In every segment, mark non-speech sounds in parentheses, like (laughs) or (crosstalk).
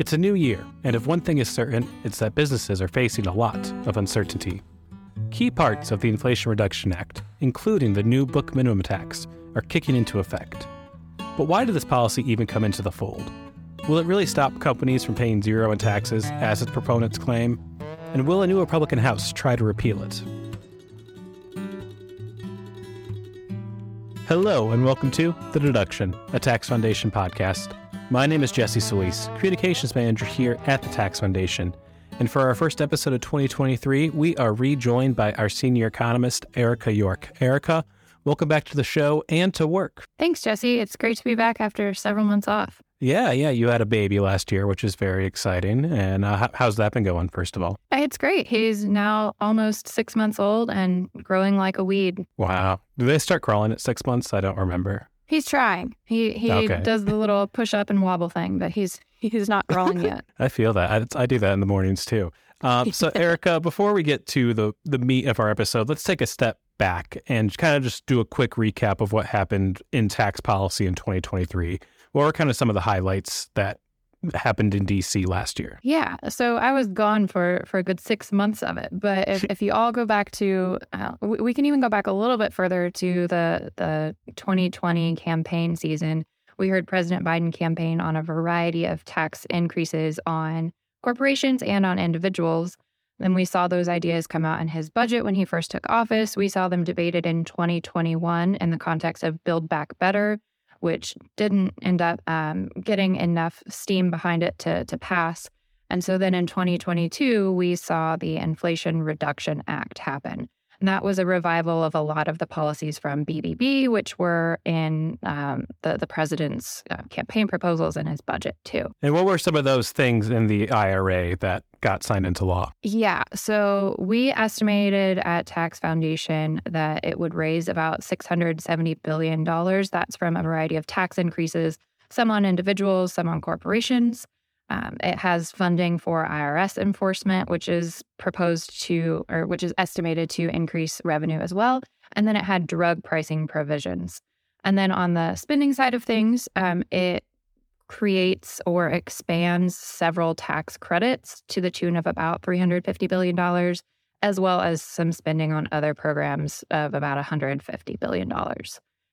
It's a new year, and if one thing is certain, it's that businesses are facing a lot of uncertainty. Key parts of the Inflation Reduction Act, including the new book minimum tax, are kicking into effect. But why did this policy even come into the fold? Will it really stop companies from paying zero in taxes, as its proponents claim? And will a new Republican House try to repeal it? Hello, and welcome to The Deduction, a Tax Foundation podcast. My name is Jesse Solis, Communications Manager here at the Tax Foundation. And for our first episode of 2023, we are rejoined by our senior economist, Erica York. Erica, welcome back to the show and to work. Thanks, Jesse. It's great to be back after several months off. Yeah, yeah, you had a baby last year, which is very exciting. And uh, how's that been going, first of all? It's great. He's now almost six months old and growing like a weed. Wow. Do they start crawling at six months? I don't remember. He's trying. He he okay. does the little push up and wobble thing, but he's he's not crawling (laughs) yet. I feel that. I, I do that in the mornings too. Um, so, (laughs) Erica, before we get to the the meat of our episode, let's take a step back and kind of just do a quick recap of what happened in tax policy in 2023. What were kind of some of the highlights that happened in DC last year. Yeah. So I was gone for, for a good six months of it. But if, if you all go back to, uh, we, can even go back a little bit further to the, the 2020 campaign season. We heard President Biden campaign on a variety of tax increases on corporations and on individuals. Then we saw those ideas come out in his budget when he first took office. We saw them debated in 2021 in the context of Build Back Better which didn't end up um, getting enough steam behind it to, to pass. And so then in 2022, we saw the Inflation Reduction Act happen. And that was a revival of a lot of the policies from BBB, which were in um, the, the president's uh, campaign proposals and his budget, too. And what were some of those things in the IRA that got signed into law? Yeah. So we estimated at Tax Foundation that it would raise about $670 billion. That's from a variety of tax increases, some on individuals, some on corporations. Um, it has funding for IRS enforcement, which is proposed to, or which is estimated to increase revenue as well. And then it had drug pricing provisions. And then on the spending side of things, um, it creates or expands several tax credits to the tune of about $350 billion, as well as some spending on other programs of about $150 billion.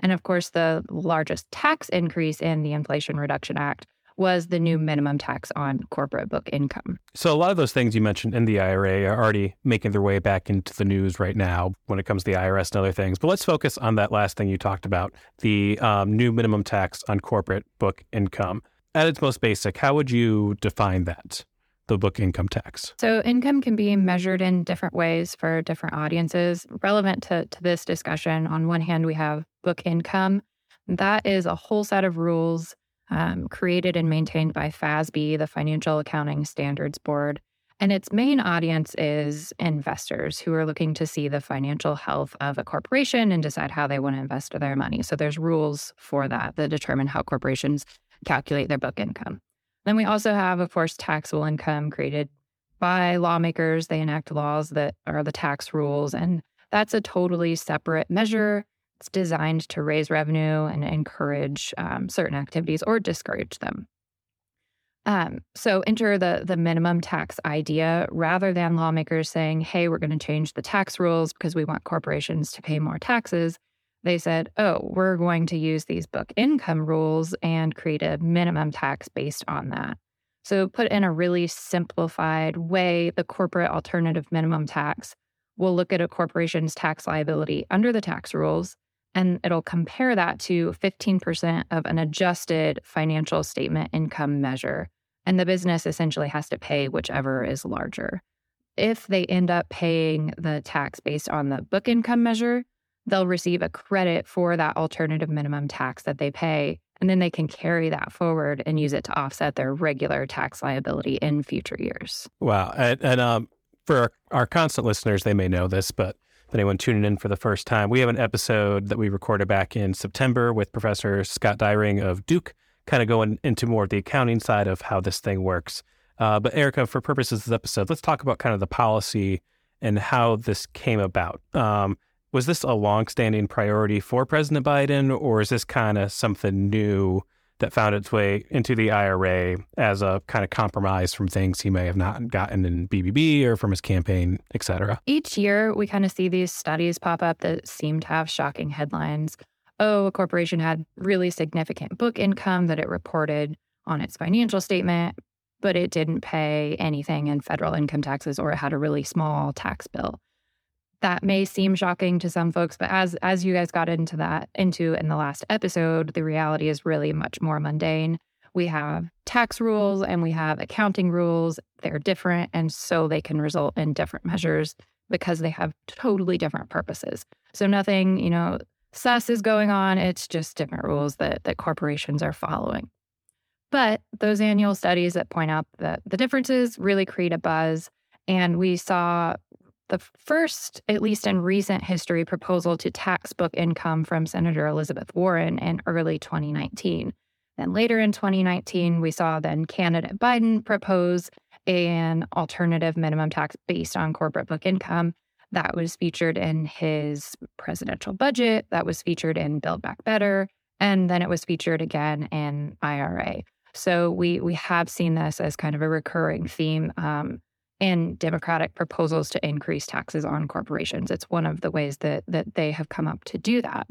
And of course, the largest tax increase in the Inflation Reduction Act was the new minimum tax on corporate book income. So, a lot of those things you mentioned in the IRA are already making their way back into the news right now when it comes to the IRS and other things. But let's focus on that last thing you talked about the um, new minimum tax on corporate book income. At its most basic, how would you define that? The book income tax. So, income can be measured in different ways for different audiences. Relevant to, to this discussion, on one hand, we have book income. That is a whole set of rules um, created and maintained by FASB, the Financial Accounting Standards Board. And its main audience is investors who are looking to see the financial health of a corporation and decide how they want to invest their money. So there's rules for that that determine how corporations calculate their book income. Then we also have, of course, taxable income created by lawmakers. They enact laws that are the tax rules, and that's a totally separate measure it's designed to raise revenue and encourage um, certain activities or discourage them. Um, so enter the the minimum tax idea rather than lawmakers saying, "Hey, we're going to change the tax rules because we want corporations to pay more taxes." They said, "Oh, we're going to use these book income rules and create a minimum tax based on that." So, put in a really simplified way, the corporate alternative minimum tax will look at a corporation's tax liability under the tax rules and it'll compare that to 15% of an adjusted financial statement income measure. And the business essentially has to pay whichever is larger. If they end up paying the tax based on the book income measure, they'll receive a credit for that alternative minimum tax that they pay. And then they can carry that forward and use it to offset their regular tax liability in future years. Wow. And, and um, for our, our constant listeners, they may know this, but anyone tuning in for the first time, we have an episode that we recorded back in September with Professor Scott Dyreng of Duke, kind of going into more of the accounting side of how this thing works. Uh, but Erica, for purposes of this episode, let's talk about kind of the policy and how this came about. Um, was this a longstanding priority for President Biden, or is this kind of something new that found its way into the IRA as a kind of compromise from things he may have not gotten in BBB or from his campaign, et cetera. Each year, we kind of see these studies pop up that seem to have shocking headlines. Oh, a corporation had really significant book income that it reported on its financial statement, but it didn't pay anything in federal income taxes or it had a really small tax bill. That may seem shocking to some folks, but as as you guys got into that into in the last episode, the reality is really much more mundane. We have tax rules and we have accounting rules. They're different and so they can result in different measures because they have totally different purposes. So nothing, you know, sus is going on. It's just different rules that that corporations are following. But those annual studies that point out that the differences really create a buzz. And we saw the first, at least in recent history, proposal to tax book income from Senator Elizabeth Warren in early 2019. Then later in 2019, we saw then candidate Biden propose an alternative minimum tax based on corporate book income. That was featured in his presidential budget, that was featured in Build Back Better, and then it was featured again in IRA. So we we have seen this as kind of a recurring theme um, in Democratic proposals to increase taxes on corporations. It's one of the ways that that they have come up to do that.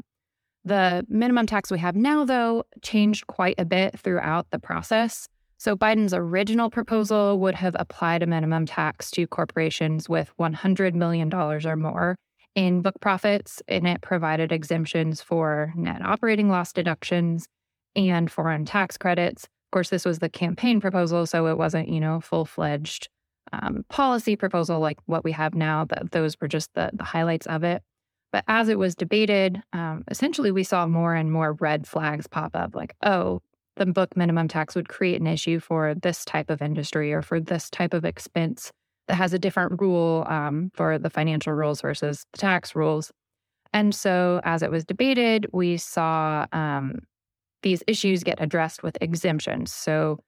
The minimum tax we have now, though, changed quite a bit throughout the process. So Biden's original proposal would have applied a minimum tax to corporations with $100 million or more in book profits, and it provided exemptions for net operating loss deductions and foreign tax credits of course, this was the campaign proposal, so it wasn't, you know, full fledged um, policy proposal like what we have now. That those were just the, the highlights of it. But as it was debated, um, essentially we saw more and more red flags pop up like, oh, the book minimum tax would create an issue for this type of industry or for this type of expense that has a different rule um, for the financial rules versus the tax rules. And so, as it was debated, we saw um, these issues get addressed with exemptions. So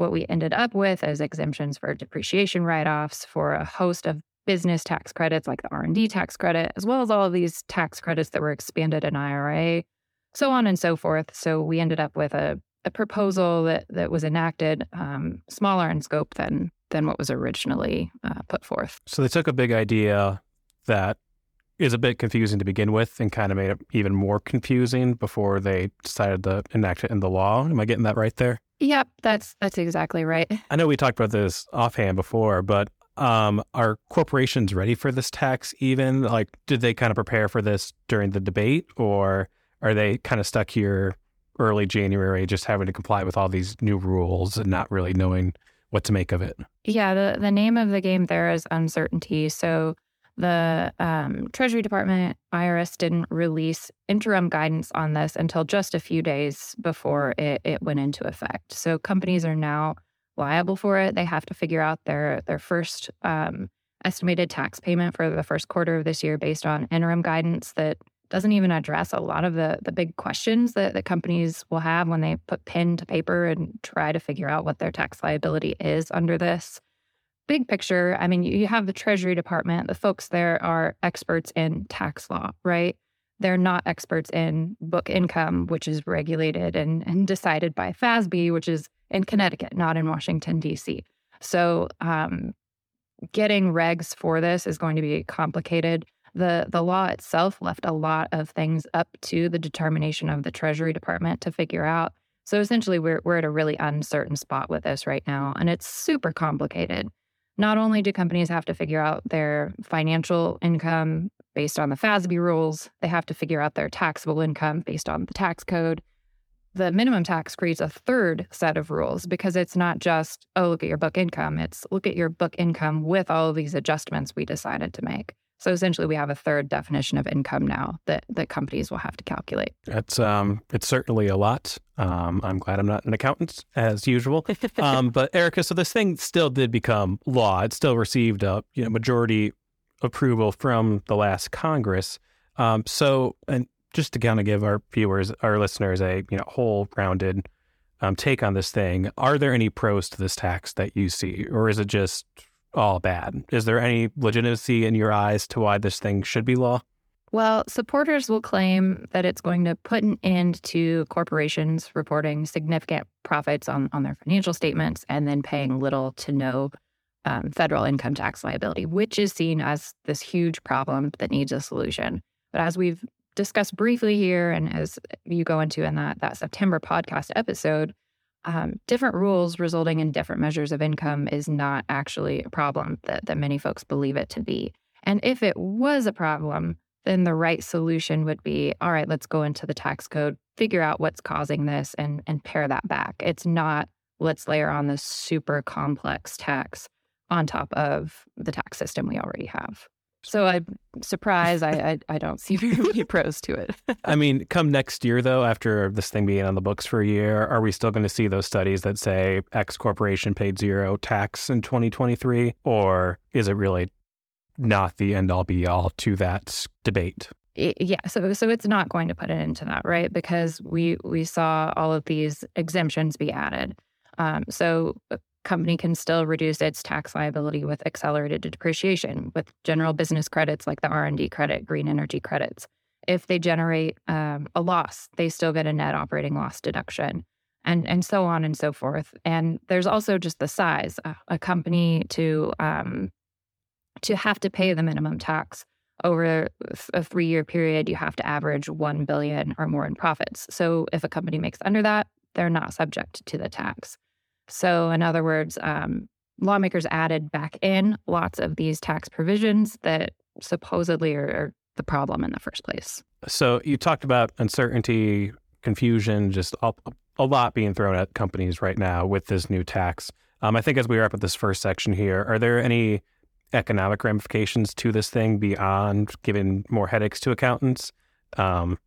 what we ended up with is exemptions for depreciation write-offs for a host of business tax credits like the R&D tax credit as well as all of these tax credits that were expanded in IRA so on and so forth so we ended up with a, a proposal that, that was enacted um, smaller in scope than than what was originally uh, put forth so they took a big idea that is a bit confusing to begin with and kind of made it even more confusing before they decided to enact it in the law. Am I getting that right there? Yep, that's that's exactly right. (laughs) I know we talked about this offhand before, but um, are corporations ready for this tax even? Like, did they kind of prepare for this during the debate or are they kind of stuck here early January just having to comply with all these new rules and not really knowing what to make of it? Yeah, the, the name of the game there is uncertainty. So the um, Treasury Department, IRS didn't release interim guidance on this until just a few days before it, it went into effect. So companies are now liable for it. They have to figure out their their first um, estimated tax payment for the first quarter of this year based on interim guidance that doesn't even address a lot of the the big questions that, that companies will have when they put pen to paper and try to figure out what their tax liability is under this big picture, I mean, you have the Treasury Department, the folks there are experts in tax law, right? They're not experts in book income, which is regulated and, and decided by FASB, which is in Connecticut, not in Washington, D.C. So, um, getting regs for this is going to be complicated. The, the law itself left a lot of things up to the determination of the Treasury Department to figure out. So essentially, we're, we're at a really uncertain spot with this right now, and it's super complicated not only do companies have to figure out their financial income based on the FASB rules, they have to figure out their taxable income based on the tax code. The minimum tax creates a third set of rules because it's not just, oh, look at your book income. It's look at your book income with all of these adjustments we decided to make. So essentially, we have a third definition of income now that, that companies will have to calculate. It's um, it's certainly a lot. Um, I'm glad I'm not an accountant as usual. (laughs) um, but Erica, so this thing still did become law. It still received a you know majority approval from the last Congress. Um, so, and just to kind of give our viewers, our listeners, a you know whole rounded um, take on this thing, are there any pros to this tax that you see, or is it just all bad. Is there any legitimacy in your eyes to why this thing should be law? Well, supporters will claim that it's going to put an end to corporations reporting significant profits on, on their financial statements and then paying little to no um, federal income tax liability, which is seen as this huge problem that needs a solution. But as we've discussed briefly here, and as you go into in that, that September podcast episode, um, different rules resulting in different measures of income is not actually a problem that, that many folks believe it to be. And if it was a problem, then the right solution would be all right, let's go into the tax code, figure out what's causing this, and, and pare that back. It's not let's layer on this super complex tax on top of the tax system we already have. So I'm surprised I, I, I don't see (laughs) very many pros to it. I mean, come next year though, after this thing being on the books for a year, are we still going to see those studies that say X corporation paid zero tax in 2023, or is it really not the end all be all to that debate. Yeah, so so it's not going to put it into that, right? Because we we saw all of these exemptions be added. Um, so a company can still reduce its tax liability with accelerated depreciation, with general business credits like the R and D credit, green energy credits. If they generate um, a loss, they still get a net operating loss deduction, and and so on and so forth. And there's also just the size. a company to um, to have to pay the minimum tax over a three year period, you have to average 1 billion or more in profits. So if a company makes under that, they're not subject to the tax. So, in other words, um, lawmakers added back in lots of these tax provisions that supposedly are, are the problem in the first place. So, you talked about uncertainty, confusion, just a, a lot being thrown at companies right now with this new tax. Um, I think as we wrap up this first section here, are there any economic ramifications to this thing beyond giving more headaches to accountants? Um,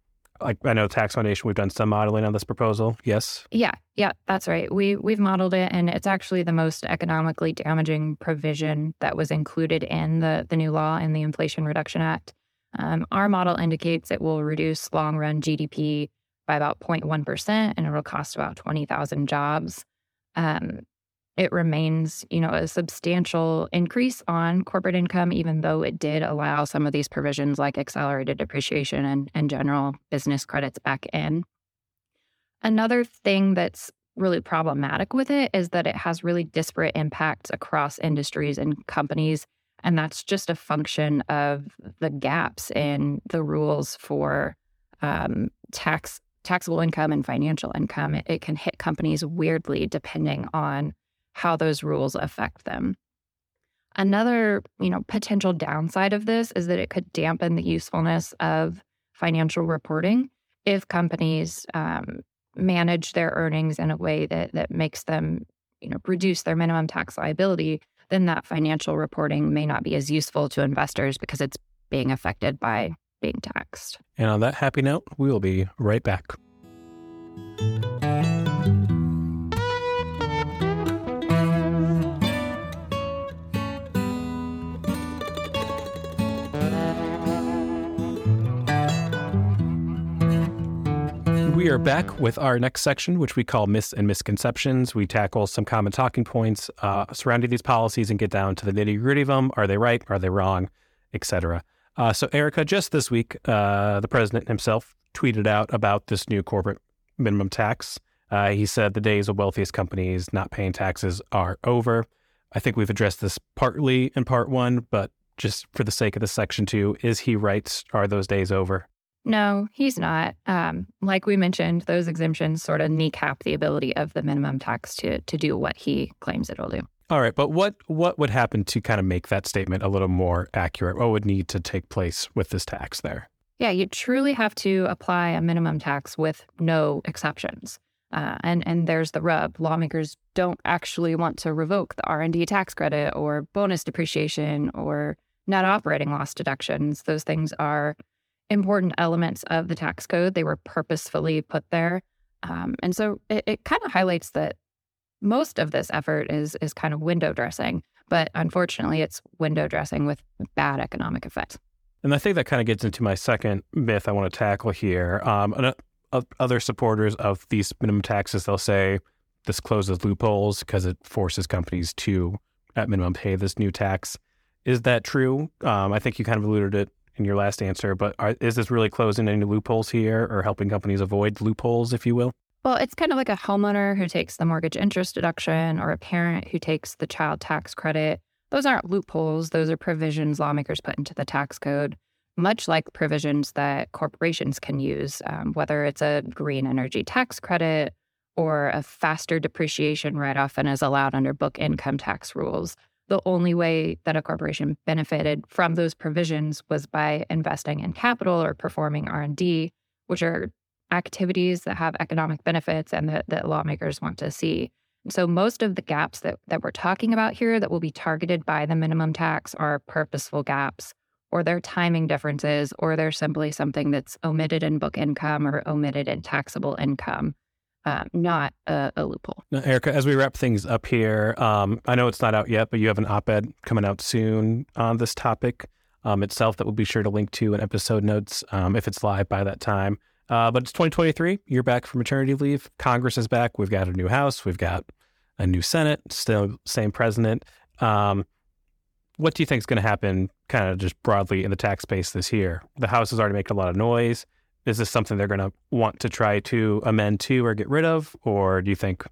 like I know Tax Foundation, we've done some modeling on this proposal. Yes. Yeah, yeah, that's right. We we've modeled it, and it's actually the most economically damaging provision that was included in the the new law in the Inflation Reduction Act. Um, our model indicates it will reduce long run GDP by about 0.1 percent, and it will cost about 20,000 jobs. Um, it remains, you know, a substantial increase on corporate income, even though it did allow some of these provisions like accelerated depreciation and, and general business credits back in. Another thing that's really problematic with it is that it has really disparate impacts across industries and companies. And that's just a function of the gaps in the rules for um, tax taxable income and financial income. It, it can hit companies weirdly depending on how those rules affect them. Another, you know, potential downside of this is that it could dampen the usefulness of financial reporting if companies um, manage their earnings in a way that that makes them, you know, reduce their minimum tax liability. Then that financial reporting may not be as useful to investors because it's being affected by being taxed. And on that happy note, we will be right back. We are back with our next section, which we call Myths and Misconceptions. We tackle some common talking points uh, surrounding these policies and get down to the nitty gritty of them. Are they right? Are they wrong? Etc. Uh, so, Erica, just this week, uh, the president himself tweeted out about this new corporate minimum tax. Uh, he said the days of wealthiest companies not paying taxes are over. I think we've addressed this partly in part one, but just for the sake of the section two, is he right? Are those days over? No, he's not. Um, like we mentioned, those exemptions sort of kneecap the ability of the minimum tax to to do what he claims it'll do. All right, but what what would happen to kind of make that statement a little more accurate? What would need to take place with this tax there? Yeah, you truly have to apply a minimum tax with no exceptions. Uh, and and there's the rub. Lawmakers don't actually want to revoke the R and D tax credit or bonus depreciation or net operating loss deductions. Those things are important elements of the tax code. They were purposefully put there. Um, and so it, it kind of highlights that most of this effort is is kind of window dressing, but unfortunately, it's window dressing with bad economic effects. And I think that kind of gets into my second myth I want to tackle here. Um, uh, other supporters of these minimum taxes, they'll say this closes loopholes because it forces companies to, at minimum, pay this new tax. Is that true? Um, I think you kind of alluded it in your last answer, but are, is this really closing any loopholes here or helping companies avoid loopholes, if you will? Well, it's kind of like a homeowner who takes the mortgage interest deduction or a parent who takes the child tax credit. Those aren't loopholes, those are provisions lawmakers put into the tax code, much like provisions that corporations can use, um, whether it's a green energy tax credit or a faster depreciation write off and is allowed under book income tax rules. The only way that a corporation benefited from those provisions was by investing in capital or performing R&D, which are activities that have economic benefits and that, that lawmakers want to see. So most of the gaps that, that we're talking about here that will be targeted by the minimum tax are purposeful gaps or they're timing differences or they're simply something that's omitted in book income or omitted in taxable income. Uh, not a, a, loophole. Now, Erica, as we wrap things up here, um, I know it's not out yet, but you have an op ed coming out soon on this topic um, itself that we'll be sure to link to in episode notes um, if it's live by that time. Uh, but it's 2023. You're back from maternity leave. Congress is back. We've got a new House. We've got a new Senate. Still same president. Um, what do you think is going to happen, kind of just broadly in the tax space this year? The House has already made a lot of noise. Is this something they're going to want to try to amend to or get rid of, or do you think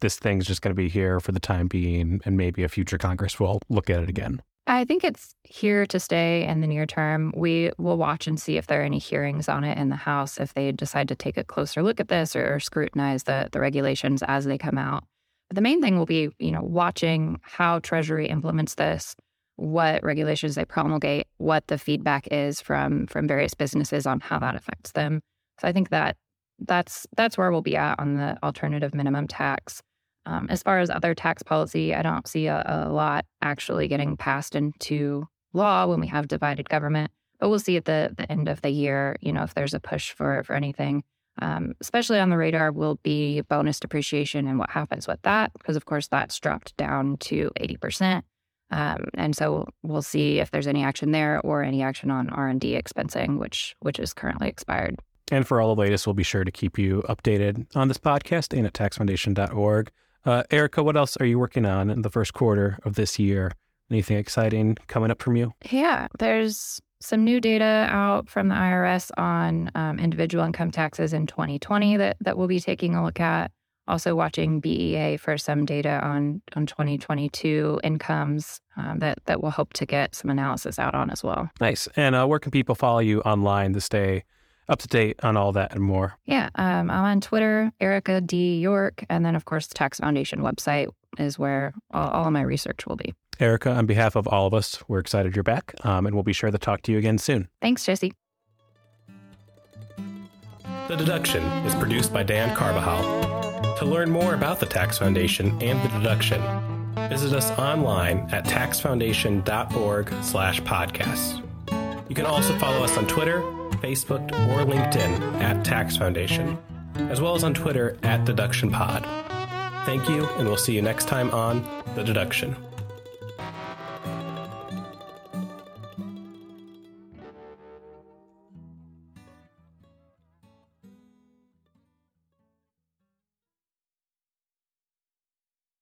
this thing's just going to be here for the time being, and maybe a future Congress will look at it again? I think it's here to stay in the near term. We will watch and see if there are any hearings on it in the House, if they decide to take a closer look at this or, or scrutinize the, the regulations as they come out. But the main thing will be, you know, watching how Treasury implements this, what regulations they promulgate, what the feedback is from from various businesses on how that affects them. So I think that that's that's where we'll be at on the alternative minimum tax. Um, as far as other tax policy, I don't see a, a, lot actually getting passed into law when we have divided government. But we'll see at the, the end of the year, you know, if there's a push for for anything. Um, especially on the radar will be bonus depreciation and what happens with that, because of course that's dropped down to eighty percent. Um, and so we'll see if there's any action there or any action on R and D expensing, which which is currently expired. And for all the latest, we'll be sure to keep you updated on this podcast and at taxfoundation.org. Uh, Erica, what else are you working on in the first quarter of this year? Anything exciting coming up from you? Yeah, there's some new data out from the IRS on um, individual income taxes in 2020 that, that we'll be taking a look at. Also, watching BEA for some data on, on 2022 incomes um, that, that we'll hope to get some analysis out on as well. Nice. And uh, where can people follow you online to stay up to date on all that and more? Yeah, um, I'm on Twitter, Erica D. York. And then, of course, the Tax Foundation website is where all, all of my research will be. Erica, on behalf of all of us, we're excited you're back, um, and we'll be sure to talk to you again soon. Thanks, Jesse. The Deduction is produced by Dan Carvajal. To learn more about the Tax Foundation and the deduction, visit us online at taxfoundation.org slash podcasts. You can also follow us on Twitter Facebook, or LinkedIn at Tax Foundation, as well as on Twitter at Deduction Pod. Thank you, and we'll see you next time on The Deduction.